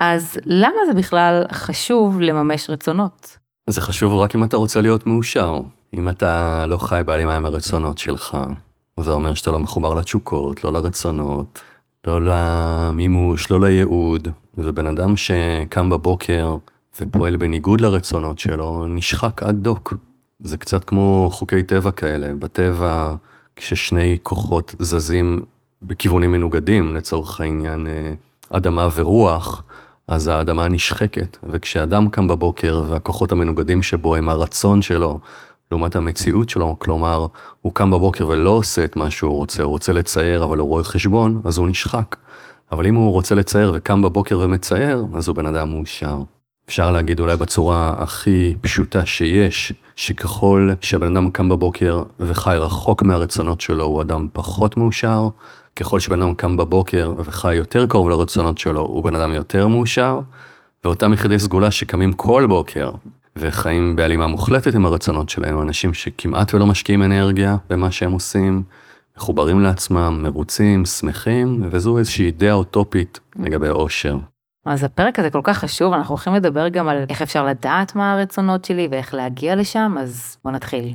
אז למה זה בכלל חשוב לממש רצונות? זה חשוב רק אם אתה רוצה להיות מאושר. אם אתה לא חי בהלימה עם הרצונות שלך, זה אומר שאתה לא מחובר לתשוקות, לא לרצונות, לא למימוש, לא לייעוד. ובן אדם שקם בבוקר ופועל בניגוד לרצונות שלו, נשחק עד דוק. זה קצת כמו חוקי טבע כאלה. בטבע, כששני כוחות זזים בכיוונים מנוגדים, לצורך העניין אה, אדמה ורוח, אז האדמה נשחקת. וכשאדם קם בבוקר והכוחות המנוגדים שבו הם הרצון שלו, לעומת המציאות שלו, כלומר, הוא קם בבוקר ולא עושה את מה שהוא רוצה, הוא רוצה לצייר אבל הוא רואה חשבון, אז הוא נשחק. אבל אם הוא רוצה לצייר וקם בבוקר ומצייר, אז הוא בן אדם מאושר. אפשר להגיד אולי בצורה הכי פשוטה שיש, שככל שהבן אדם קם בבוקר וחי רחוק מהרצונות שלו, הוא אדם פחות מאושר, ככל שבן אדם קם בבוקר וחי יותר קרוב לרצונות שלו, הוא בן אדם יותר מאושר, ואותם יחידי סגולה שקמים כל בוקר וחיים בהלימה מוחלטת עם הרצונות שלהם, אנשים שכמעט ולא משקיעים אנרגיה במה שהם עושים, מחוברים לעצמם, מרוצים, שמחים, וזו איזושהי אידאה אוטופית לגבי אושר. אז הפרק הזה כל כך חשוב, אנחנו הולכים לדבר גם על איך אפשר לדעת מה הרצונות שלי ואיך להגיע לשם, אז בוא נתחיל.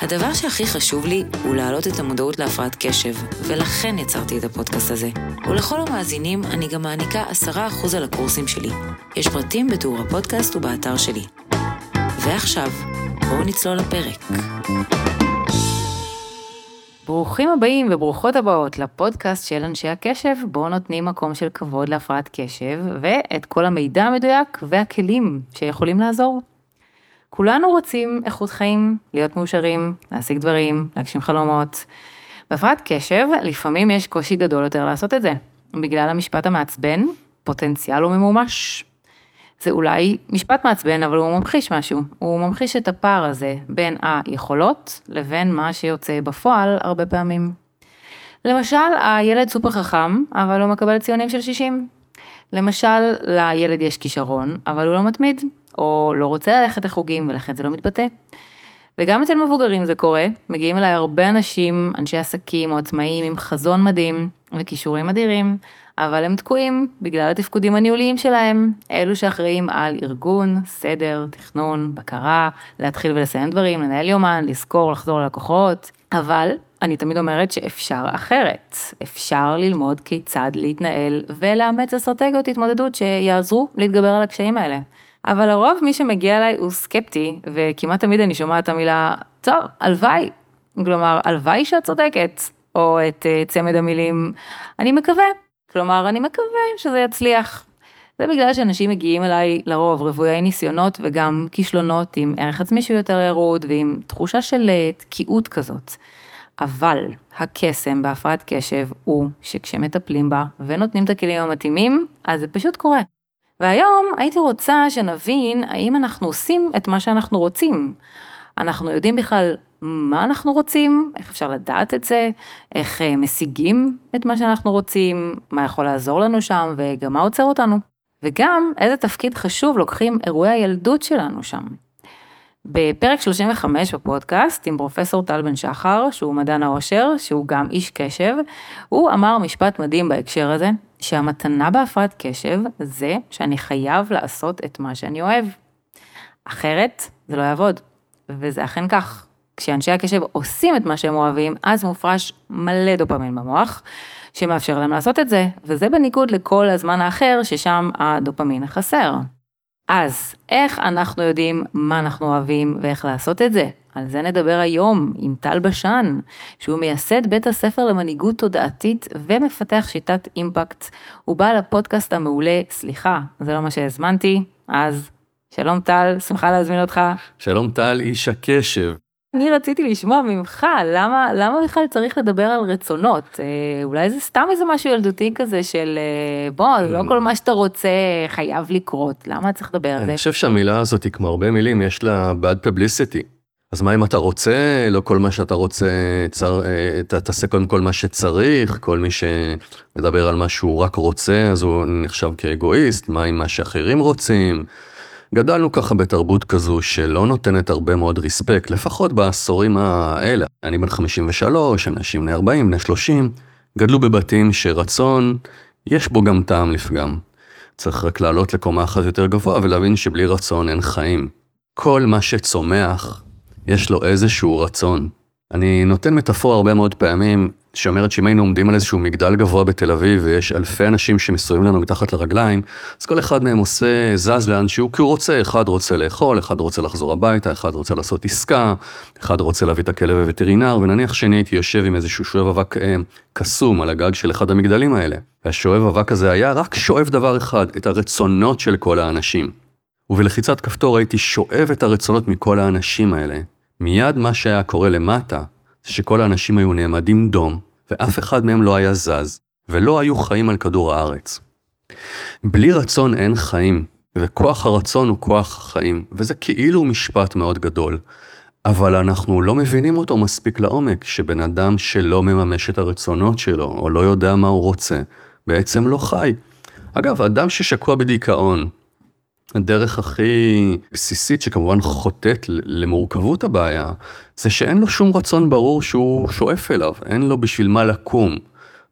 הדבר שהכי חשוב לי הוא להעלות את המודעות להפרעת קשב, ולכן יצרתי את הפודקאסט הזה. ולכל המאזינים אני גם מעניקה 10% על הקורסים שלי. יש פרטים בתיאור הפודקאסט ובאתר שלי. ועכשיו, בואו נצלול לפרק. ברוכים הבאים וברוכות הבאות לפודקאסט של אנשי הקשב, בו נותנים מקום של כבוד להפרעת קשב, ואת כל המידע המדויק והכלים שיכולים לעזור. כולנו רוצים איכות חיים, להיות מאושרים, להשיג דברים, להגשים חלומות. בהפרעת קשב, לפעמים יש קושי גדול יותר לעשות את זה. בגלל המשפט המעצבן, פוטנציאל הוא ממומש. זה אולי משפט מעצבן, אבל הוא ממחיש משהו. הוא ממחיש את הפער הזה בין היכולות לבין מה שיוצא בפועל הרבה פעמים. למשל, הילד סופר חכם, אבל הוא מקבל ציונים של 60. למשל, לילד יש כישרון, אבל הוא לא מתמיד. או לא רוצה ללכת לחוגים ולכן זה לא מתבטא. וגם אצל מבוגרים זה קורה, מגיעים אליי הרבה אנשים, אנשי עסקים או עצמאים עם חזון מדהים וכישורים אדירים, אבל הם תקועים בגלל התפקודים הניהוליים שלהם, אלו שאחראים על ארגון, סדר, תכנון, בקרה, להתחיל ולסיים דברים, לנהל יומן, לזכור, לחזור ללקוחות, אבל אני תמיד אומרת שאפשר אחרת, אפשר ללמוד כיצד להתנהל ולאמץ אסטרטגיות התמודדות שיעזרו להתגבר על הקשיים האלה. אבל לרוב מי שמגיע אליי הוא סקפטי, וכמעט תמיד אני שומעת את המילה, טוב, הלוואי. כלומר, הלוואי שאת צודקת, או את uh, צמד המילים, אני מקווה. כלומר, אני מקווה שזה יצליח. זה בגלל שאנשים מגיעים אליי לרוב רוויי ניסיונות וגם כישלונות עם ערך עצמי שהוא יותר ירוד ועם תחושה של אה, תקיעות כזאת. אבל הקסם בהפרעת קשב הוא שכשמטפלים בה ונותנים את הכלים המתאימים, אז זה פשוט קורה. והיום הייתי רוצה שנבין האם אנחנו עושים את מה שאנחנו רוצים. אנחנו יודעים בכלל מה אנחנו רוצים, איך אפשר לדעת את זה, איך אה, משיגים את מה שאנחנו רוצים, מה יכול לעזור לנו שם וגם מה עוצר אותנו. וגם איזה תפקיד חשוב לוקחים אירועי הילדות שלנו שם. בפרק 35 בפודקאסט עם פרופסור טל בן שחר, שהוא מדען העושר, שהוא גם איש קשב, הוא אמר משפט מדהים בהקשר הזה, שהמתנה בהפרעת קשב זה שאני חייב לעשות את מה שאני אוהב. אחרת זה לא יעבוד, וזה אכן כך. כשאנשי הקשב עושים את מה שהם אוהבים, אז מופרש מלא דופמין במוח, שמאפשר להם לעשות את זה, וזה בניגוד לכל הזמן האחר ששם הדופמין חסר. אז איך אנחנו יודעים מה אנחנו אוהבים ואיך לעשות את זה? על זה נדבר היום עם טל בשן, שהוא מייסד בית הספר למנהיגות תודעתית ומפתח שיטת אימפקט. הוא בעל הפודקאסט המעולה, סליחה, זה לא מה שהזמנתי, אז שלום טל, שמחה להזמין אותך. שלום טל, איש הקשב. אני רציתי לשמוע ממך, למה, למה בכלל צריך לדבר על רצונות? אה, אולי זה סתם איזה משהו ילדותי כזה של אה, בוא, לא כל מה שאתה רוצה חייב לקרות, למה צריך לדבר על זה? אני חושב שהמילה הזאת כמו הרבה מילים, יש לה bad publicity. אז מה אם אתה רוצה, לא כל מה שאתה רוצה, צר, אה, אתה תעשה קודם כל מה שצריך, כל מי שמדבר על מה שהוא רק רוצה, אז הוא נחשב כאגואיסט, מה עם מה שאחרים רוצים? גדלנו ככה בתרבות כזו שלא נותנת הרבה מאוד ריספקט, לפחות בעשורים האלה. אני בן 53, אנשים בני 40, בני 30, גדלו בבתים שרצון, יש בו גם טעם לפגם. צריך רק לעלות לקומה אחת יותר גבוה ולהבין שבלי רצון אין חיים. כל מה שצומח, יש לו איזשהו רצון. אני נותן מטאפורה הרבה מאוד פעמים, שאומרת שאם היינו עומדים על איזשהו מגדל גבוה בתל אביב, ויש אלפי אנשים שמסתובבים לנו מתחת לרגליים, אז כל אחד מהם עושה, זז לאן שהוא, כי הוא רוצה, אחד רוצה לאכול, אחד רוצה לחזור הביתה, אחד רוצה לעשות עסקה, אחד רוצה להביא את הכלב לווטרינר, ונניח שאני הייתי יושב עם איזשהו שואב אבק אה, קסום על הגג של אחד המגדלים האלה, והשואב אבק הזה היה רק שואב דבר אחד, את הרצונות של כל האנשים. ובלחיצת כפתור הייתי שואב את הרצונות מכל האנשים האלה. מיד מה שהיה קורה למטה, שכל האנשים היו נעמדים דום, ואף אחד מהם לא היה זז, ולא היו חיים על כדור הארץ. בלי רצון אין חיים, וכוח הרצון הוא כוח החיים, וזה כאילו משפט מאוד גדול, אבל אנחנו לא מבינים אותו מספיק לעומק, שבן אדם שלא מממש את הרצונות שלו, או לא יודע מה הוא רוצה, בעצם לא חי. אגב, אדם ששקוע בדיכאון, הדרך הכי בסיסית שכמובן חוטאת למורכבות הבעיה, זה שאין לו שום רצון ברור שהוא שואף אליו, אין לו בשביל מה לקום.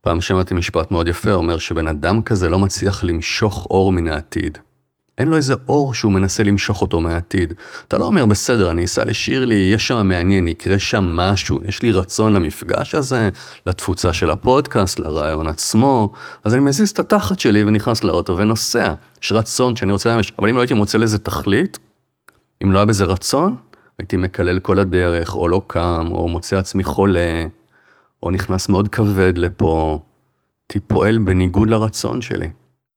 פעם שמעתי משפט מאוד יפה, אומר שבן אדם כזה לא מצליח למשוך אור מן העתיד. אין לו איזה אור שהוא מנסה למשוך אותו מהעתיד. אתה לא אומר, בסדר, אני אסע לשירלי, יש שם מעניין, יקרה שם משהו, יש לי רצון למפגש הזה, לתפוצה של הפודקאסט, לרעיון עצמו, אז אני מזיז את התחת שלי ונכנס לאוטו ונוסע. יש רצון שאני רוצה למש, אבל אם לא הייתי מוצא לזה תכלית, אם לא היה בזה רצון, הייתי מקלל כל הדרך, או לא קם, או מוצא עצמי חולה, או נכנס מאוד כבד לפה, הייתי פועל בניגוד לרצון שלי.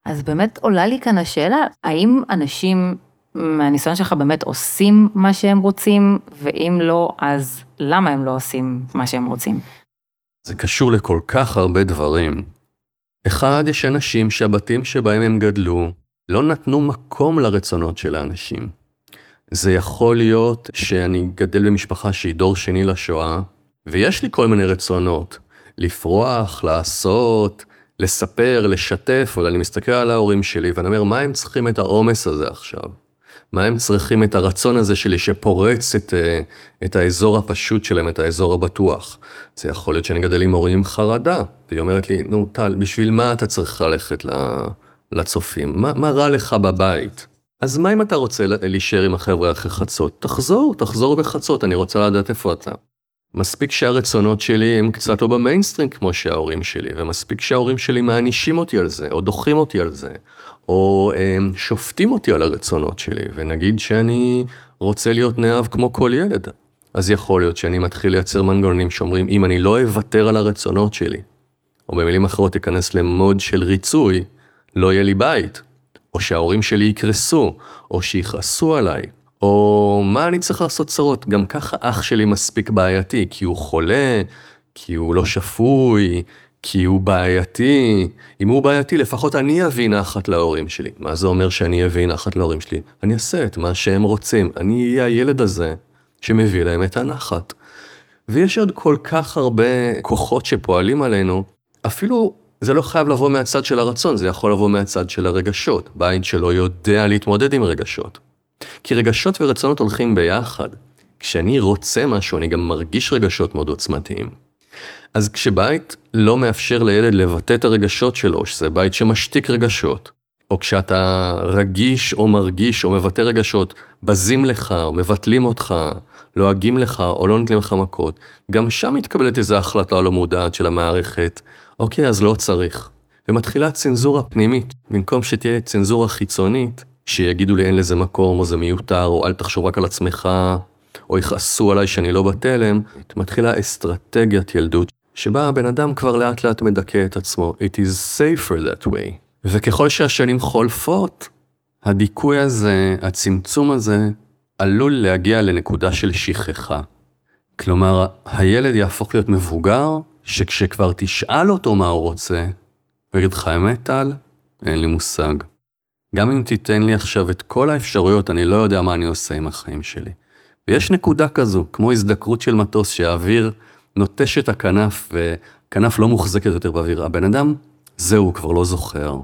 אז באמת עולה לי כאן השאלה, האם אנשים מהניסיון שלך באמת עושים מה שהם רוצים, ואם לא, אז למה הם לא עושים מה שהם רוצים? זה קשור לכל כך הרבה דברים. אחד, יש אנשים שהבתים שבהם הם גדלו, לא נתנו מקום לרצונות של האנשים. זה יכול להיות שאני גדל במשפחה שהיא דור שני לשואה, ויש לי כל מיני רצונות. לפרוח, לעשות, לספר, לשתף, אבל אני מסתכל על ההורים שלי ואני אומר, מה הם צריכים את העומס הזה עכשיו? מה הם צריכים את הרצון הזה שלי שפורץ את, אה, את האזור הפשוט שלהם, את האזור הבטוח? זה יכול להיות שאני גדל עם הורים עם חרדה, והיא אומרת לי, נו טל, בשביל מה אתה צריך ללכת לצופים? מה, מה רע לך בבית? אז מה אם אתה רוצה להישאר עם החבר'ה אחרי חצות? תחזור, תחזור בחצות, אני רוצה לדעת איפה אתה. מספיק שהרצונות שלי הם קצת לא במיינסטרים כמו שההורים שלי, ומספיק שההורים שלי מענישים אותי על זה, או דוחים אותי על זה, או הם, שופטים אותי על הרצונות שלי, ונגיד שאני רוצה להיות נאהב כמו כל ילד. אז יכול להיות שאני מתחיל לייצר מנגנונים שאומרים, אם אני לא אוותר על הרצונות שלי, או במילים אחרות אכנס למוד של ריצוי, לא יהיה לי בית, או שההורים שלי יקרסו, או שיכעסו עליי, או מה אני צריך לעשות צרות? גם ככה אח שלי מספיק בעייתי, כי הוא חולה, כי הוא לא שפוי, כי הוא בעייתי. אם הוא בעייתי, לפחות אני אביא נחת להורים שלי. מה זה אומר שאני אביא נחת להורים שלי? אני אעשה את מה שהם רוצים. אני אהיה הילד הזה שמביא להם את הנחת. ויש עוד כל כך הרבה כוחות שפועלים עלינו, אפילו זה לא חייב לבוא מהצד של הרצון, זה יכול לבוא מהצד של הרגשות. בית שלא יודע להתמודד עם רגשות. כי רגשות ורצונות הולכים ביחד. כשאני רוצה משהו, אני גם מרגיש רגשות מאוד עוצמתיים. אז כשבית לא מאפשר לילד לבטא את הרגשות שלו, שזה בית שמשתיק רגשות, או כשאתה רגיש או מרגיש או מבטא רגשות, בזים לך או מבטלים אותך, לועגים לך או לא נותנים לך מכות, גם שם מתקבלת איזו החלטה לא מודעת של המערכת, אוקיי, אז לא צריך. ומתחילה צנזורה פנימית, במקום שתהיה צנזורה חיצונית, שיגידו לי אין לזה מקום, או זה מיותר, או אל תחשוב רק על עצמך, או יכעסו עליי שאני לא בתלם, מתחילה אסטרטגיית ילדות, שבה הבן אדם כבר לאט לאט מדכא את עצמו. It is safer that way. וככל שהשנים חולפות, הדיכוי הזה, הצמצום הזה, עלול להגיע לנקודה של שכחה. כלומר, הילד יהפוך להיות מבוגר, שכשכבר תשאל אותו מה הוא רוצה, הוא יגיד לך, אמת, טל? אין לי מושג. גם אם תיתן לי עכשיו את כל האפשרויות, אני לא יודע מה אני עושה עם החיים שלי. ויש נקודה כזו, כמו הזדקרות של מטוס, שהאוויר נוטש את הכנף, וכנף לא מוחזקת יותר באוויר. הבן אדם, זהו, כבר לא זוכר.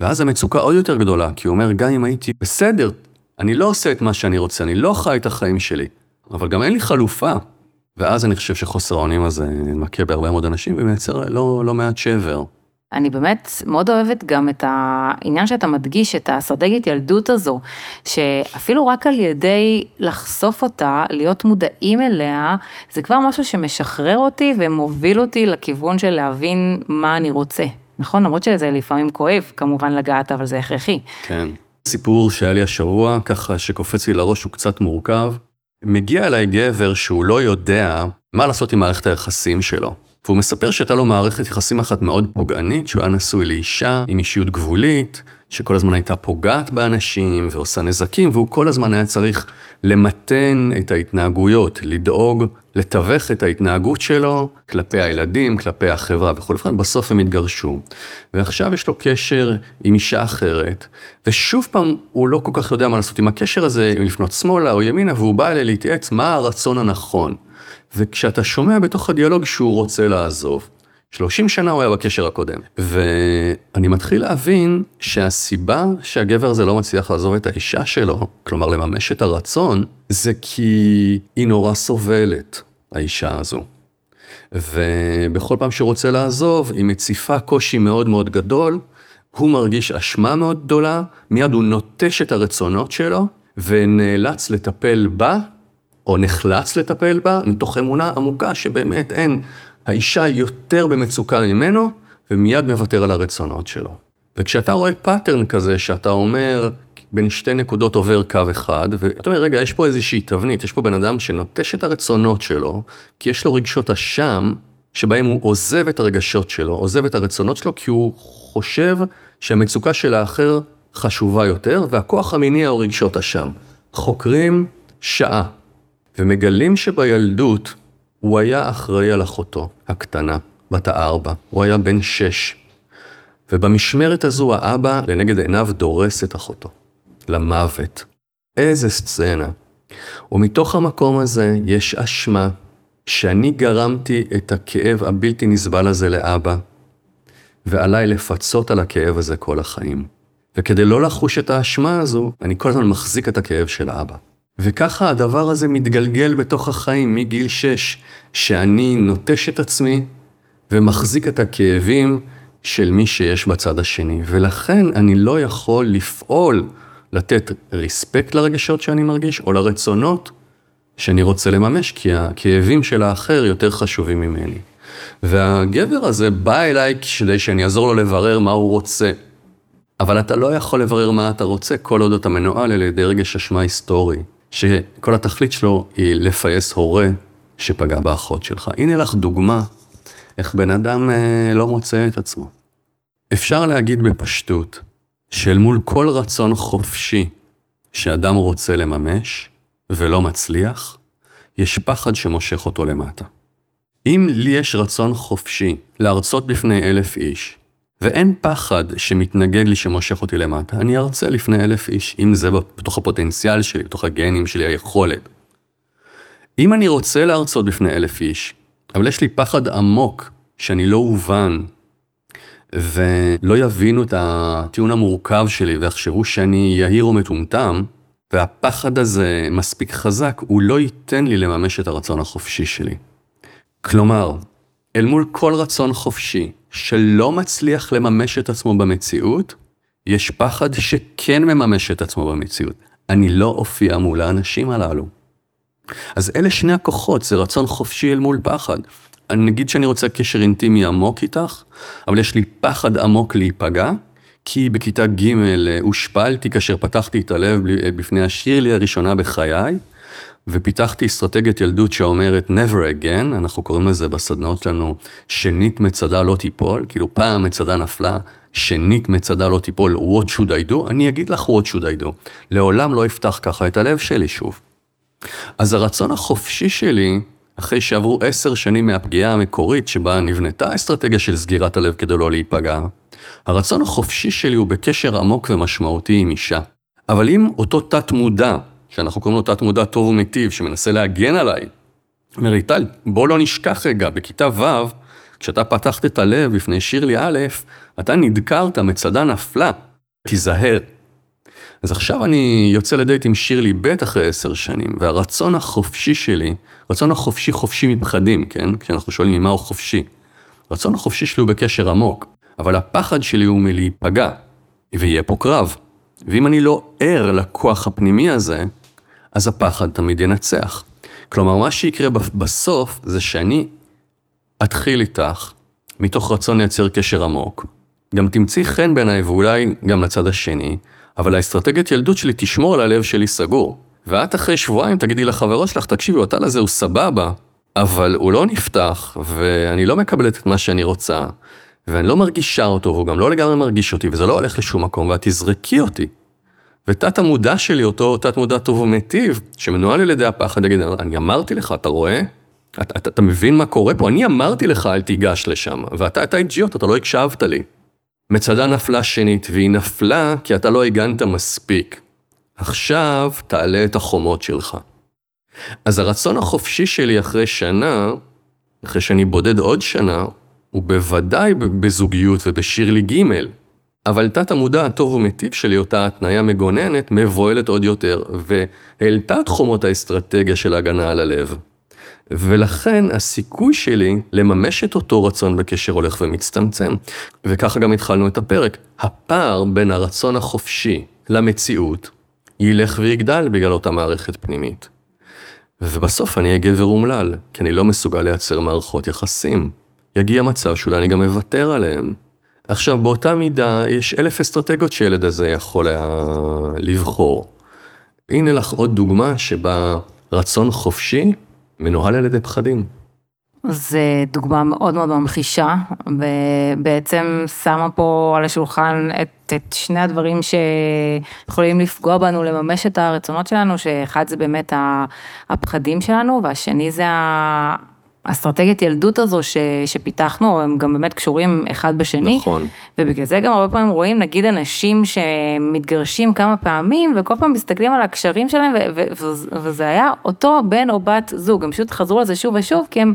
ואז המצוקה עוד יותר גדולה, כי הוא אומר, גם אם הייתי בסדר, אני לא עושה את מה שאני רוצה, אני לא חי את החיים שלי, אבל גם אין לי חלופה. ואז אני חושב שחוסר האונים הזה מכה בהרבה מאוד אנשים ומייצר לא, לא מעט שבר. אני באמת מאוד אוהבת גם את העניין שאתה מדגיש, את האסטרטגיית ילדות הזו, שאפילו רק על ידי לחשוף אותה, להיות מודעים אליה, זה כבר משהו שמשחרר אותי ומוביל אותי לכיוון של להבין מה אני רוצה. נכון? למרות שזה לפעמים כואב, כמובן לגעת, אבל זה הכרחי. כן. סיפור שהיה לי השבוע, ככה שקופץ לי לראש, הוא קצת מורכב. מגיע אליי גבר שהוא לא יודע מה לעשות עם מערכת היחסים שלו. והוא מספר שהייתה לו מערכת יחסים אחת מאוד פוגענית, שהוא היה נשוי לאישה עם אישיות גבולית, שכל הזמן הייתה פוגעת באנשים ועושה נזקים, והוא כל הזמן היה צריך למתן את ההתנהגויות, לדאוג, לתווך את ההתנהגות שלו כלפי הילדים, כלפי החברה וכו', בסוף הם התגרשו. ועכשיו יש לו קשר עם אישה אחרת, ושוב פעם, הוא לא כל כך יודע מה לעשות עם הקשר הזה, אם לפנות שמאלה או ימינה, והוא בא אליי להתייעץ מה הרצון הנכון. וכשאתה שומע בתוך הדיאלוג שהוא רוצה לעזוב, 30 שנה הוא היה בקשר הקודם, ואני מתחיל להבין שהסיבה שהגבר הזה לא מצליח לעזוב את האישה שלו, כלומר לממש את הרצון, זה כי היא נורא סובלת, האישה הזו. ובכל פעם שהוא רוצה לעזוב, היא מציפה קושי מאוד מאוד גדול, הוא מרגיש אשמה מאוד גדולה, מיד הוא נוטש את הרצונות שלו, ונאלץ לטפל בה או נחלץ לטפל בה, מתוך אמונה עמוקה שבאמת אין, האישה יותר במצוקה ממנו, ומיד מוותר על הרצונות שלו. וכשאתה רואה pattern כזה, שאתה אומר, בין שתי נקודות עובר קו אחד, ואתה אומר, רגע, יש פה איזושהי תבנית, יש פה בן אדם שנוטש את הרצונות שלו, כי יש לו רגשות אשם, שבהם הוא עוזב את הרגשות שלו, עוזב את הרצונות שלו, כי הוא חושב שהמצוקה של האחר חשובה יותר, והכוח המניע הוא רגשות אשם. חוקרים שעה, ומגלים שבילדות הוא היה אחראי על אחותו הקטנה, בת הארבע, הוא היה בן שש. ובמשמרת הזו האבא לנגד עיניו דורס את אחותו, למוות. איזה סצנה. ומתוך המקום הזה יש אשמה שאני גרמתי את הכאב הבלתי נסבל הזה לאבא, ועליי לפצות על הכאב הזה כל החיים. וכדי לא לחוש את האשמה הזו, אני כל הזמן מחזיק את הכאב של האבא. וככה הדבר הזה מתגלגל בתוך החיים מגיל 6, שאני נוטש את עצמי ומחזיק את הכאבים של מי שיש בצד השני. ולכן אני לא יכול לפעול, לתת ריספקט לרגשות שאני מרגיש, או לרצונות שאני רוצה לממש, כי הכאבים של האחר יותר חשובים ממני. והגבר הזה בא אליי כדי שאני אעזור לו לברר מה הוא רוצה. אבל אתה לא יכול לברר מה אתה רוצה כל עוד אתה מנוהל על ידי רגש אשמה היסטורי. שכל התכלית שלו היא לפייס הורה שפגע באחות שלך. הנה לך דוגמה איך בן אדם אה, לא מוצא את עצמו. אפשר להגיד בפשטות שאל מול כל רצון חופשי שאדם רוצה לממש ולא מצליח, יש פחד שמושך אותו למטה. אם לי יש רצון חופשי להרצות בפני אלף איש, ואין פחד שמתנגד לי שמושך אותי למטה, אני ארצה לפני אלף איש, אם זה בתוך הפוטנציאל שלי, בתוך הגנים שלי, היכולת. אם אני רוצה להרצות בפני אלף איש, אבל יש לי פחד עמוק שאני לא אובן, ולא יבינו את הטיעון המורכב שלי ויחשבו שאני יהיר או מטומטם, והפחד הזה מספיק חזק, הוא לא ייתן לי לממש את הרצון החופשי שלי. כלומר, אל מול כל רצון חופשי שלא מצליח לממש את עצמו במציאות, יש פחד שכן מממש את עצמו במציאות. אני לא אופיע מול האנשים הללו. אז אלה שני הכוחות, זה רצון חופשי אל מול פחד. אני נגיד שאני רוצה קשר אינטימי עמוק איתך, אבל יש לי פחד עמוק להיפגע, כי בכיתה ג' הושפלתי כאשר פתחתי את הלב בפני השירלי הראשונה בחיי, ופיתחתי אסטרטגיית ילדות שאומרת never again, אנחנו קוראים לזה בסדנאות שלנו, שנית מצדה לא תיפול, כאילו פעם מצדה נפלה, שנית מצדה לא תיפול, what should I do? אני אגיד לך what should I do. לעולם לא אפתח ככה את הלב שלי שוב. אז הרצון החופשי שלי אחרי שעברו עשר שנים מהפגיעה המקורית שבה נבנתה האסטרטגיה של סגירת הלב כדי לא להיפגע, הרצון החופשי שלי הוא בקשר עמוק ומשמעותי עם אישה. אבל אם אותו תת-מודע, שאנחנו קוראים לו תת-מודע טוב ומיטיב, שמנסה להגן עליי, אומר לי, טל, בוא לא נשכח רגע, בכיתה ו', כשאתה פתחת את הלב בפני שירלי א', אתה נדקרת, מצדה נפלה, תיזהר. אז עכשיו אני יוצא לדייט עם שירלי ב' אחרי עשר שנים, והרצון החופשי שלי, רצון החופשי חופשי מפחדים, כן? כשאנחנו שואלים ממה הוא חופשי. רצון החופשי שלי הוא בקשר עמוק, אבל הפחד שלי הוא מלהיפגע, ויהיה פה קרב. ואם אני לא ער לכוח הפנימי הזה, אז הפחד תמיד ינצח. כלומר, מה שיקרה בסוף זה שאני אתחיל איתך מתוך רצון לייצר קשר עמוק, גם תמצאי חן בעיניי ואולי גם לצד השני, אבל האסטרטגיית ילדות שלי תשמור על הלב שלי סגור. ואת אחרי שבועיים תגידי לחברות שלך, תקשיבי, הטל הזה הוא סבבה, אבל הוא לא נפתח, ואני לא מקבלת את מה שאני רוצה, ואני לא מרגישה אותו, והוא גם לא לגמרי מרגיש אותי, וזה לא הולך לשום מקום, ואת תזרקי אותי. ותת המודע שלי, אותו תת מודע טוב ומיטיב, שמנוהל על ידי הפחד, יגיד, אני אמרתי לך, אתה רואה? אתה, אתה, אתה מבין מה קורה פה? אני אמרתי לך, אל תיגש לשם, ואתה אתה אידיוט, אתה לא הקשבת לי. מצדה נפלה שנית, והיא נפלה כי אתה לא הגנת מספיק. עכשיו תעלה את החומות שלך. אז הרצון החופשי שלי אחרי שנה, אחרי שאני בודד עוד שנה, הוא בוודאי בזוגיות ובשירלי ג', אבל תת המודע הטוב ומיטיב שלי, אותה התניה מגוננת, מבוהלת עוד יותר, והעלתה את חומות האסטרטגיה של ההגנה על הלב. ולכן הסיכוי שלי לממש את אותו רצון בקשר הולך ומצטמצם. וככה גם התחלנו את הפרק. הפער בין הרצון החופשי למציאות ילך ויגדל בגלל אותה מערכת פנימית. ובסוף אני אהיה גבר אומלל, כי אני לא מסוגל לייצר מערכות יחסים. יגיע מצב שאולי אני גם אוותר עליהם. עכשיו, באותה מידה, יש אלף אסטרטגיות שילד הזה יכול היה לבחור. הנה לך עוד דוגמה שבה רצון חופשי מנוהל על ידי פחדים. זו דוגמה מאוד מאוד ממחישה, ובעצם שמה פה על השולחן את, את שני הדברים שיכולים לפגוע בנו לממש את הרצונות שלנו, שאחד זה באמת הפחדים שלנו, והשני זה האסטרטגיית ילדות הזו ש, שפיתחנו, הם גם באמת קשורים אחד בשני. נכון. ובגלל זה גם הרבה פעמים רואים נגיד אנשים שמתגרשים כמה פעמים וכל פעם מסתכלים על הקשרים שלהם ו, ו, ו, וזה היה אותו בן או בת זוג, הם פשוט חזרו על זה שוב ושוב כי הם,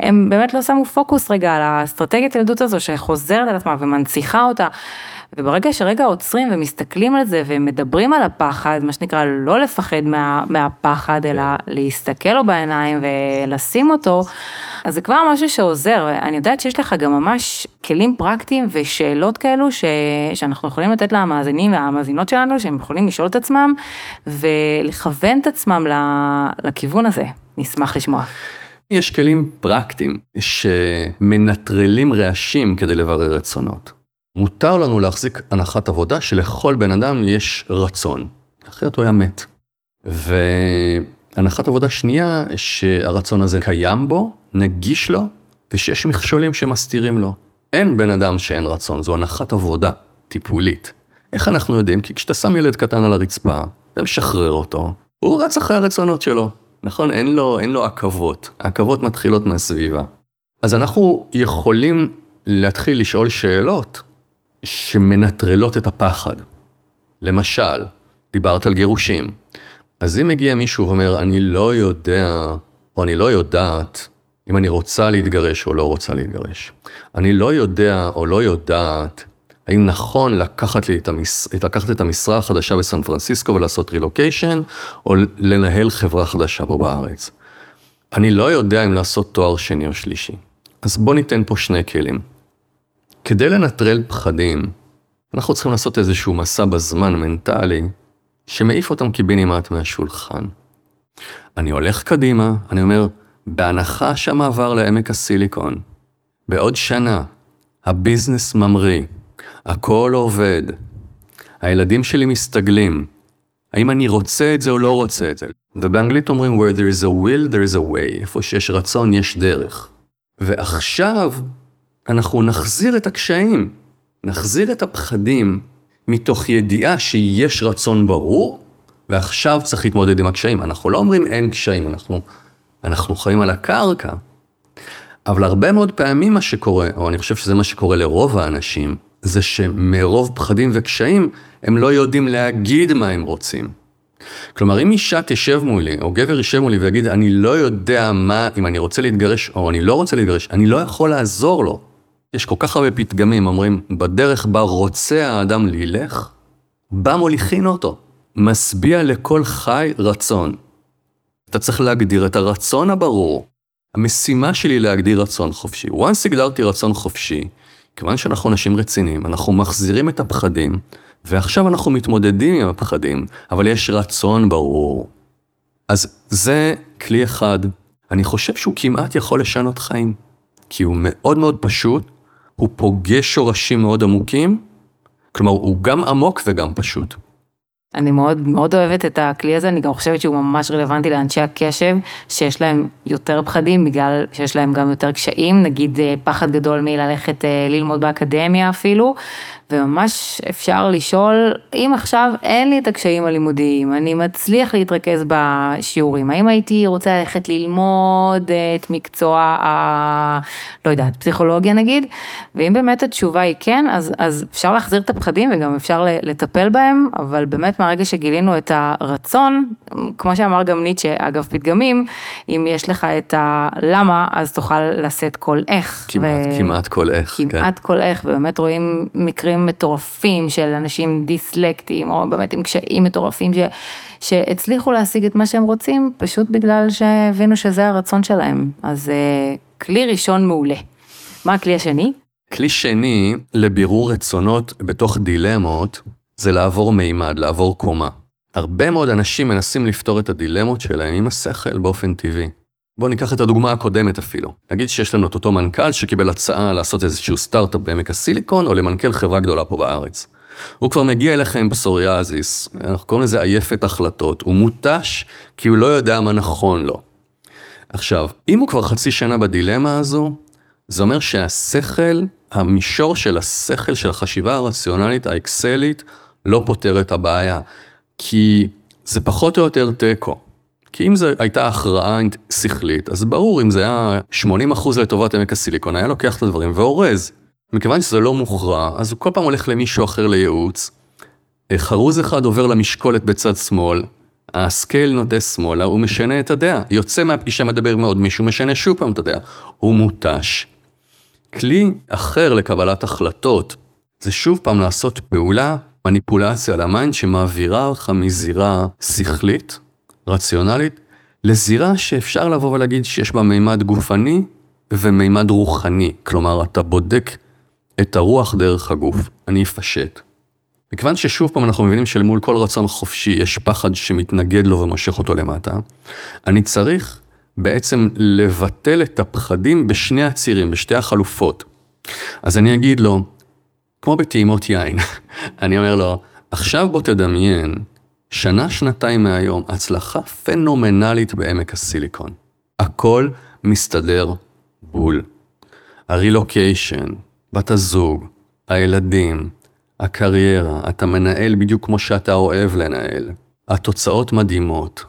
הם באמת לא שמו פוקוס רגע על האסטרטגיית ילדות הזו שחוזרת על עצמה ומנציחה אותה. וברגע שרגע עוצרים ומסתכלים על זה ומדברים על הפחד, מה שנקרא לא לפחד מה, מהפחד, אלא להסתכל לו בעיניים ולשים אותו, אז זה כבר משהו שעוזר. אני יודעת שיש לך גם ממש כלים פרקטיים ושאלות כאלו ש, שאנחנו יכולים לתת למאזינים והמאזינות שלנו, שהם יכולים לשאול את עצמם ולכוון את עצמם לכיוון הזה. נשמח לשמוע. יש כלים פרקטיים שמנטרלים רעשים כדי לברר רצונות. מותר לנו להחזיק הנחת עבודה שלכל בן אדם יש רצון, אחרת הוא היה מת. והנחת עבודה שנייה, שהרצון הזה קיים בו, נגיש לו, ושיש מכשולים שמסתירים לו. אין בן אדם שאין רצון, זו הנחת עבודה טיפולית. איך אנחנו יודעים? כי כשאתה שם ילד קטן על הרצפה, אתה משחרר אותו, הוא רץ אחרי הרצונות שלו. נכון? אין לו, אין לו עכבות. העכבות מתחילות מהסביבה. אז אנחנו יכולים להתחיל לשאול שאלות שמנטרלות את הפחד. למשל, דיברת על גירושים. אז אם מגיע מישהו ואומר, אני לא יודע, או אני לא יודעת, אם אני רוצה להתגרש או לא רוצה להתגרש. אני לא יודע או לא יודעת האם נכון לקחת, לי את, המש... לקחת את המשרה החדשה בסן פרנסיסקו ולעשות רילוקיישן, או לנהל חברה חדשה פה בארץ. אני לא יודע אם לעשות תואר שני או שלישי. אז בוא ניתן פה שני כלים. כדי לנטרל פחדים, אנחנו צריכים לעשות איזשהו מסע בזמן מנטלי, שמעיף אותם קיבינימט מהשולחן. אני הולך קדימה, אני אומר, בהנחה שהמעבר לעמק הסיליקון, בעוד שנה, הביזנס ממריא, הכל עובד, הילדים שלי מסתגלים, האם אני רוצה את זה או לא רוצה את זה? ובאנגלית אומרים, where there is a will, there is a way, איפה שיש רצון, יש דרך. ועכשיו, אנחנו נחזיר את הקשיים, נחזיר את הפחדים מתוך ידיעה שיש רצון ברור, ועכשיו צריך להתמודד עם הקשיים. אנחנו לא אומרים אין קשיים, אנחנו אנחנו חיים על הקרקע. אבל הרבה מאוד פעמים מה שקורה, או אני חושב שזה מה שקורה לרוב האנשים, זה שמרוב פחדים וקשיים, הם לא יודעים להגיד מה הם רוצים. כלומר, אם אישה תשב מולי, או גבר יישב מולי ויגיד, אני לא יודע מה, אם אני רוצה להתגרש או אני לא רוצה להתגרש, אני לא יכול לעזור לו. יש כל כך הרבה פתגמים, אומרים, בדרך בה רוצה האדם לילך, בה מוליכין אותו. משביע לכל חי רצון. אתה צריך להגדיר את הרצון הברור. המשימה שלי להגדיר רצון חופשי. once הגדרתי רצון חופשי, כיוון שאנחנו אנשים רציניים, אנחנו מחזירים את הפחדים, ועכשיו אנחנו מתמודדים עם הפחדים, אבל יש רצון ברור. אז זה כלי אחד, אני חושב שהוא כמעט יכול לשנות חיים, כי הוא מאוד מאוד פשוט, הוא פוגש שורשים מאוד עמוקים, כלומר הוא גם עמוק וגם פשוט. אני מאוד מאוד אוהבת את הכלי הזה, אני גם חושבת שהוא ממש רלוונטי לאנשי הקשב, שיש להם יותר פחדים בגלל שיש להם גם יותר קשיים, נגיד אה, פחד גדול מללכת אה, ללמוד באקדמיה אפילו, וממש אפשר לשאול, אם עכשיו אין לי את הקשיים הלימודיים, אני מצליח להתרכז בשיעורים, האם הייתי רוצה ללכת ללמוד את מקצוע ה... לא יודעת, פסיכולוגיה נגיד, ואם באמת התשובה היא כן, אז, אז אפשר להחזיר את הפחדים וגם אפשר לטפל בהם, אבל באמת מהרגע שגילינו את הרצון, כמו שאמר גם ניטשה, אגב פתגמים, אם יש לך את הלמה, אז תוכל לשאת כל איך. כמעט, ו... כמעט כל איך. כמעט כן. כל איך, ובאמת רואים מקרים מטורפים של אנשים דיסלקטיים, או באמת עם קשיים מטורפים, ש, שהצליחו להשיג את מה שהם רוצים, פשוט בגלל שהבינו שזה הרצון שלהם. אז אה, כלי ראשון מעולה. מה הכלי השני? כלי שני לבירור רצונות בתוך דילמות, זה לעבור מימד, לעבור קומה. הרבה מאוד אנשים מנסים לפתור את הדילמות שלהם עם השכל באופן טבעי. בואו ניקח את הדוגמה הקודמת אפילו. נגיד שיש לנו את אותו מנכ"ל שקיבל הצעה לעשות איזשהו סטארט-אפ בעמק הסיליקון, או למנכ"ל חברה גדולה פה בארץ. הוא כבר מגיע אליכם עם פסוריאזיס, אנחנו קוראים לזה עייפת החלטות, הוא מותש כי הוא לא יודע מה נכון לו. עכשיו, אם הוא כבר חצי שנה בדילמה הזו, זה אומר שהשכל, המישור של השכל, של החשיבה הרציונלית, האקסלית, לא פותר את הבעיה. כי זה פחות או יותר תיקו. כי אם זו הייתה הכרעה שכלית, אז ברור, אם זה היה 80% לטובת עמק הסיליקון, היה לוקח את הדברים ואורז. מכיוון שזה לא מוכרע, אז הוא כל פעם הולך למישהו אחר לייעוץ. חרוז אחד עובר למשקולת בצד שמאל, ה scale נוטה שמאלה, הוא משנה את הדעה. יוצא מהפגישה, מדבר עם עוד מישהו, משנה שוב פעם את הדעה. הוא מותש. כלי אחר לקבלת החלטות, זה שוב פעם לעשות פעולה, מניפולציה על ה mind שמעבירה אותך מזירה שכלית, רציונלית, לזירה שאפשר לבוא ולהגיד שיש בה מימד גופני ומימד רוחני. כלומר, אתה בודק את הרוח דרך הגוף. אני אפשט. מכיוון ששוב פעם אנחנו מבינים שלמול כל רצון חופשי יש פחד שמתנגד לו ומושך אותו למטה, אני צריך בעצם לבטל את הפחדים בשני הצירים, בשתי החלופות. אז אני אגיד לו, כמו בטעימות יין, אני אומר לו, עכשיו בוא תדמיין שנה, שנתיים מהיום, הצלחה פנומנלית בעמק הסיליקון. הכל מסתדר בול. הרילוקיישן, בת הזוג, הילדים, הקריירה, אתה מנהל בדיוק כמו שאתה אוהב לנהל. התוצאות מדהימות.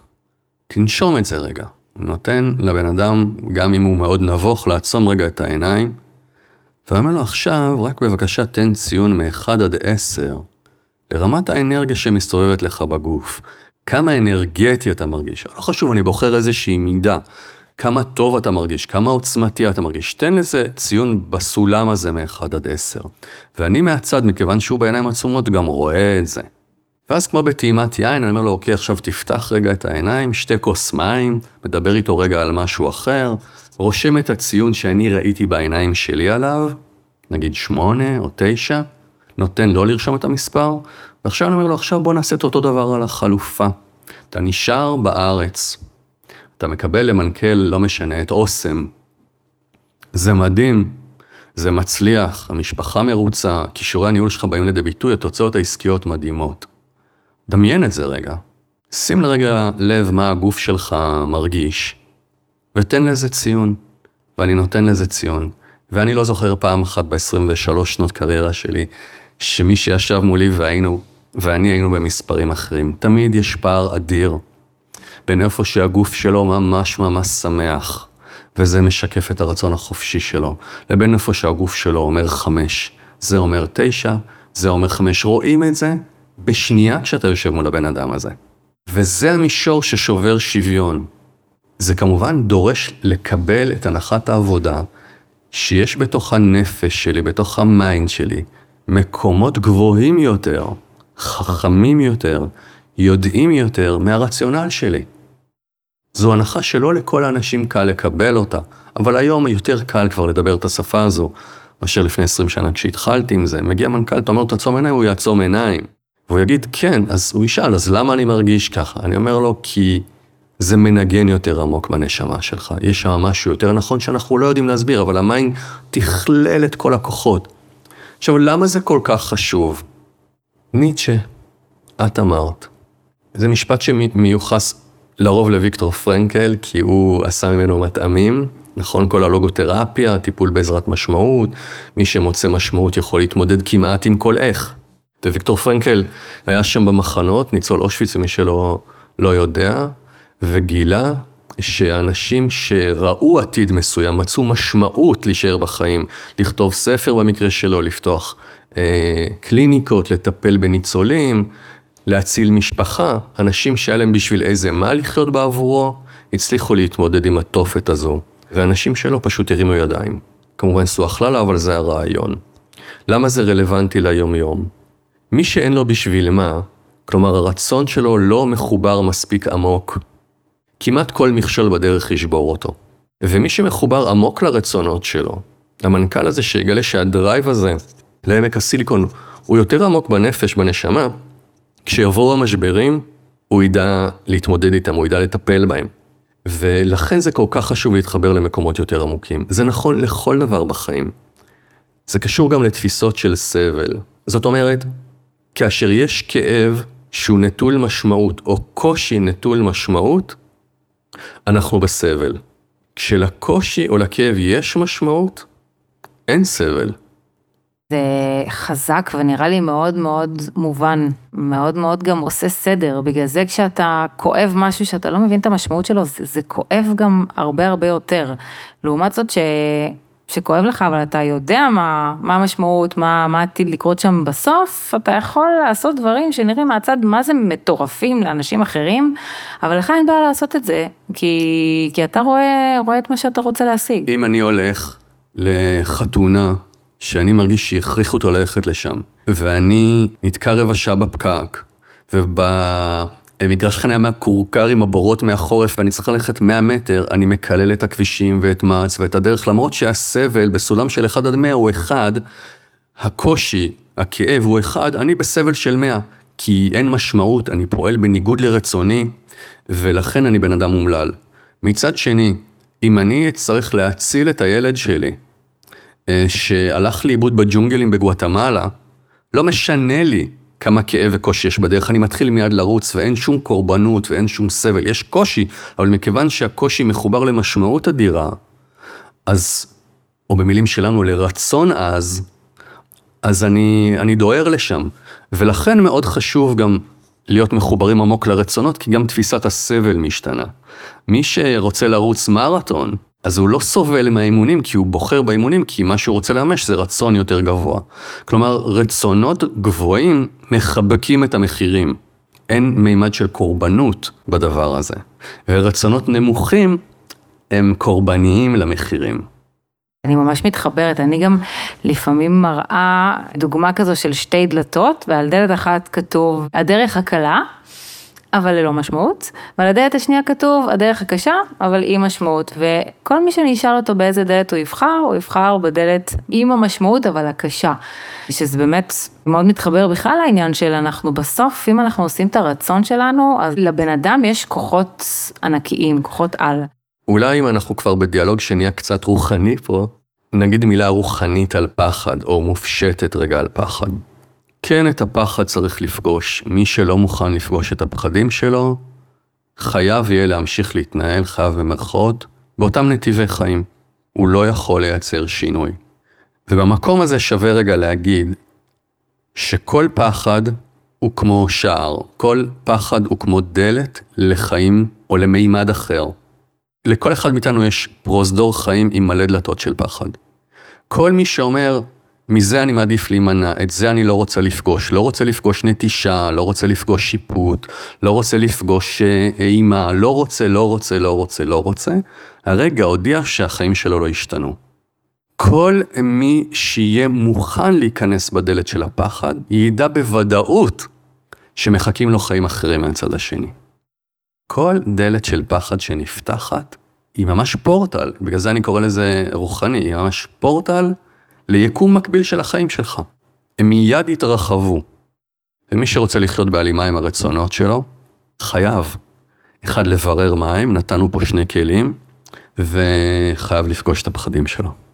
תנשום את זה רגע. נותן לבן אדם, גם אם הוא מאוד נבוך, לעצום רגע את העיניים, ואומר לו עכשיו, רק בבקשה תן ציון מ-1 עד 10 לרמת האנרגיה שמסתובבת לך בגוף. כמה אנרגטי אתה מרגיש. לא חשוב, אני בוחר איזושהי מידה. כמה טוב אתה מרגיש, כמה עוצמתי אתה מרגיש. תן לזה ציון בסולם הזה מ-1 עד 10. ואני מהצד, מכיוון שהוא בעיניים עצומות, גם רואה את זה. ואז כמו בטעימת יין, אני אומר לו, אוקיי, עכשיו תפתח רגע את העיניים, שתי כוס מים, מדבר איתו רגע על משהו אחר, רושם את הציון שאני ראיתי בעיניים שלי עליו, נגיד שמונה או תשע, נותן לא לרשום את המספר, ועכשיו אני אומר לו, עכשיו בוא נעשה את אותו דבר על החלופה. אתה נשאר בארץ, אתה מקבל למנכ"ל, לא משנה, את אוסם. זה מדהים, זה מצליח, המשפחה מרוצה, כישורי הניהול שלך באים לידי ביטוי, התוצאות העסקיות מדהימות. דמיין את זה רגע. שים לרגע לב מה הגוף שלך מרגיש, ותן לזה ציון. ואני נותן לזה ציון. ואני לא זוכר פעם אחת ב-23 שנות קריירה שלי, שמי שישב מולי והיינו, ואני היינו במספרים אחרים. תמיד יש פער אדיר בין איפה שהגוף שלו ממש ממש שמח, וזה משקף את הרצון החופשי שלו, לבין איפה שהגוף שלו אומר חמש, זה אומר תשע, זה אומר חמש. רואים את זה בשנייה כשאתה יושב מול הבן אדם הזה. וזה המישור ששובר שוויון. זה כמובן דורש לקבל את הנחת העבודה שיש בתוך הנפש שלי, בתוך ה mind שלי, מקומות גבוהים יותר, חכמים יותר, יודעים יותר מהרציונל שלי. זו הנחה שלא לכל האנשים קל לקבל אותה, אבל היום יותר קל כבר לדבר את השפה הזו, מאשר לפני 20 שנה כשהתחלתי עם זה. מגיע מנכ"ל, אתה אומר, תעצום עיניים, הוא יעצום עיניים. והוא יגיד, כן, אז הוא ישאל, אז למה אני מרגיש ככה? אני אומר לו, כי זה מנגן יותר עמוק בנשמה שלך. יש שם משהו יותר נכון שאנחנו לא יודעים להסביר, אבל ה mind תכלל את כל הכוחות. עכשיו, למה זה כל כך חשוב? ניטשה, את אמרת. זה משפט שמיוחס לרוב לוויקטור פרנקל, כי הוא עשה ממנו מטעמים. נכון, כל הלוגותרפיה, טיפול בעזרת משמעות, מי שמוצא משמעות יכול להתמודד כמעט עם כל איך. וויקטור פרנקל היה שם במחנות, ניצול אושוויץ, ומי שלא לא יודע, וגילה שאנשים שראו עתיד מסוים, מצאו משמעות להישאר בחיים, לכתוב ספר במקרה שלו, לפתוח אה, קליניקות, לטפל בניצולים, להציל משפחה, אנשים שהיה להם בשביל איזה מה לחיות בעבורו, הצליחו להתמודד עם התופת הזו, ואנשים שלא פשוט הרימו ידיים. כמובן עשו הכללה, אבל זה הרעיון. למה זה רלוונטי ליום-יום? מי שאין לו בשביל מה, כלומר הרצון שלו לא מחובר מספיק עמוק, כמעט כל מכשול בדרך ישבור אותו. ומי שמחובר עמוק לרצונות שלו, המנכ"ל הזה שיגלה שהדרייב הזה לעמק הסיליקון הוא יותר עמוק בנפש, בנשמה, כשיבואו המשברים, הוא ידע להתמודד איתם, הוא ידע לטפל בהם. ולכן זה כל כך חשוב להתחבר למקומות יותר עמוקים. זה נכון לכל דבר בחיים. זה קשור גם לתפיסות של סבל. זאת אומרת, כאשר יש כאב שהוא נטול משמעות, או קושי נטול משמעות, אנחנו בסבל. כשלקושי או לכאב יש משמעות, אין סבל. זה חזק ונראה לי מאוד מאוד מובן, מאוד מאוד גם עושה סדר, בגלל זה כשאתה כואב משהו שאתה לא מבין את המשמעות שלו, זה, זה כואב גם הרבה הרבה יותר. לעומת זאת ש... שכואב לך, אבל אתה יודע מה, מה המשמעות, מה, מה עתיד לקרות שם בסוף, אתה יכול לעשות דברים שנראים מהצד מה זה מטורפים לאנשים אחרים, אבל לך אין בעיה לעשות את זה, כי, כי אתה רואה, רואה את מה שאתה רוצה להשיג. אם אני הולך לחתונה, שאני מרגיש שהכריחו אותו ללכת לשם, ואני נתקע רבע שעה בפקק, וב... מגרש חניה מהכורכר עם הבורות מהחורף ואני צריך ללכת 100 מטר, אני מקלל את הכבישים ואת מע"צ ואת הדרך, למרות שהסבל בסולם של 1 עד 100 הוא 1, הקושי, הכאב הוא 1, אני בסבל של 100, כי אין משמעות, אני פועל בניגוד לרצוני, ולכן אני בן אדם אומלל. מצד שני, אם אני אצטרך להציל את הילד שלי, אה, שהלך לאיבוד בג'ונגלים בגואטמלה, לא משנה לי כמה כאב וקושי יש בדרך, אני מתחיל מיד לרוץ ואין שום קורבנות ואין שום סבל. יש קושי, אבל מכיוון שהקושי מחובר למשמעות אדירה, אז, או במילים שלנו, לרצון עז, אז אני, אני דוהר לשם. ולכן מאוד חשוב גם להיות מחוברים עמוק לרצונות, כי גם תפיסת הסבל משתנה. מי שרוצה לרוץ מרתון, אז הוא לא סובל מהאימונים כי הוא בוחר באימונים, כי מה שהוא רוצה לממש זה רצון יותר גבוה. כלומר, רצונות גבוהים מחבקים את המחירים. אין מימד של קורבנות בדבר הזה. ורצונות נמוכים הם קורבניים למחירים. אני ממש מתחברת, אני גם לפעמים מראה דוגמה כזו של שתי דלתות, ועל דלת אחת כתוב הדרך הקלה, אבל ללא משמעות, ועל הדלת השנייה כתוב הדרך הקשה, אבל עם משמעות, וכל מי שאני אשאל אותו באיזה דלת הוא יבחר, הוא יבחר בדלת עם המשמעות, אבל הקשה. שזה באמת מאוד מתחבר בכלל לעניין של אנחנו בסוף, אם אנחנו עושים את הרצון שלנו, אז לבן אדם יש כוחות ענקיים, כוחות על. אולי אם אנחנו כבר בדיאלוג שנהיה קצת רוחני פה, נגיד מילה רוחנית על פחד, או מופשטת רגע על פחד. כן, את הפחד צריך לפגוש. מי שלא מוכן לפגוש את הפחדים שלו, חייב יהיה להמשיך להתנהל, חייב במרכאות, באותם נתיבי חיים. הוא לא יכול לייצר שינוי. ובמקום הזה שווה רגע להגיד שכל פחד הוא כמו שער, כל פחד הוא כמו דלת לחיים או למימד אחר. לכל אחד מאיתנו יש פרוזדור חיים עם מלא דלתות של פחד. כל מי שאומר, מזה אני מעדיף להימנע, את זה אני לא רוצה לפגוש, לא רוצה לפגוש נטישה, לא רוצה לפגוש שיפוט, לא רוצה לפגוש אה, אימה, לא רוצה, לא רוצה, לא רוצה, לא רוצה, הרגע הודיע שהחיים שלו לא השתנו. כל מי שיהיה מוכן להיכנס בדלת של הפחד, ידע בוודאות שמחכים לו חיים אחרים מהצד השני. כל דלת של פחד שנפתחת, היא ממש פורטל, בגלל זה אני קורא לזה רוחני, היא ממש פורטל ליקום מקביל של החיים שלך. הם מיד יתרחבו. ומי שרוצה לחיות בהלימה עם הרצונות שלו, חייב. אחד, לברר מה הם, נתנו פה שני כלים, וחייב לפגוש את הפחדים שלו.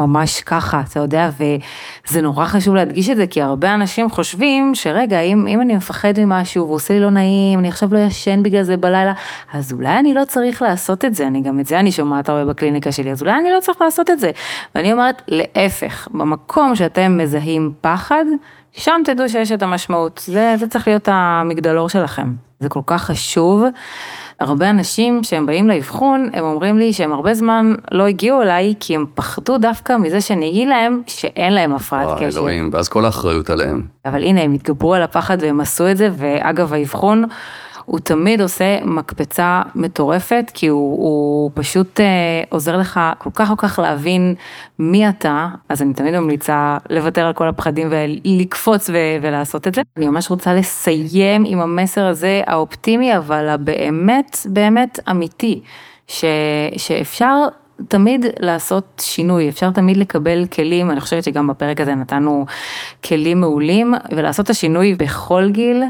ממש ככה, אתה יודע, וזה נורא חשוב להדגיש את זה, כי הרבה אנשים חושבים שרגע, אם, אם אני מפחד ממשהו ועושה לי לא נעים, אני עכשיו לא ישן בגלל זה בלילה, אז אולי אני לא צריך לעשות את זה, אני גם את זה אני שומעת הרבה בקליניקה שלי, אז אולי אני לא צריך לעשות את זה. ואני אומרת, להפך, במקום שאתם מזהים פחד, שם תדעו שיש את המשמעות, זה, זה צריך להיות המגדלור שלכם. זה כל כך חשוב. הרבה אנשים שהם באים לאבחון, הם אומרים לי שהם הרבה זמן לא הגיעו אליי, כי הם פחדו דווקא מזה שאני אגיד להם שאין להם הפרעת קשב. אלוהים, ואז כל האחריות עליהם. אבל הנה, הם התגברו על הפחד והם עשו את זה, ואגב, האבחון הוא תמיד עושה מקפצה מטורפת, כי הוא, הוא פשוט אה, עוזר לך כל כך כל כך להבין מי אתה, אז אני תמיד ממליצה לוותר על כל הפחדים ולקפוץ ו- ולעשות את זה. אני ממש רוצה לסיים עם המסר הזה, האופטימי, אבל הבאמת באמת אמיתי, ש- שאפשר תמיד לעשות שינוי, אפשר תמיד לקבל כלים, אני חושבת שגם בפרק הזה נתנו כלים מעולים, ולעשות את השינוי בכל גיל.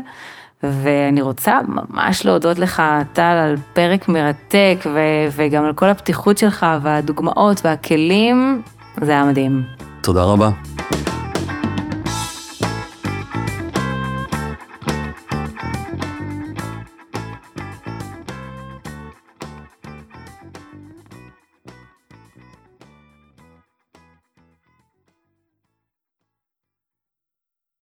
ואני רוצה ממש להודות לך, טל, על פרק מרתק, ו- וגם על כל הפתיחות שלך, והדוגמאות והכלים, זה היה מדהים. תודה רבה.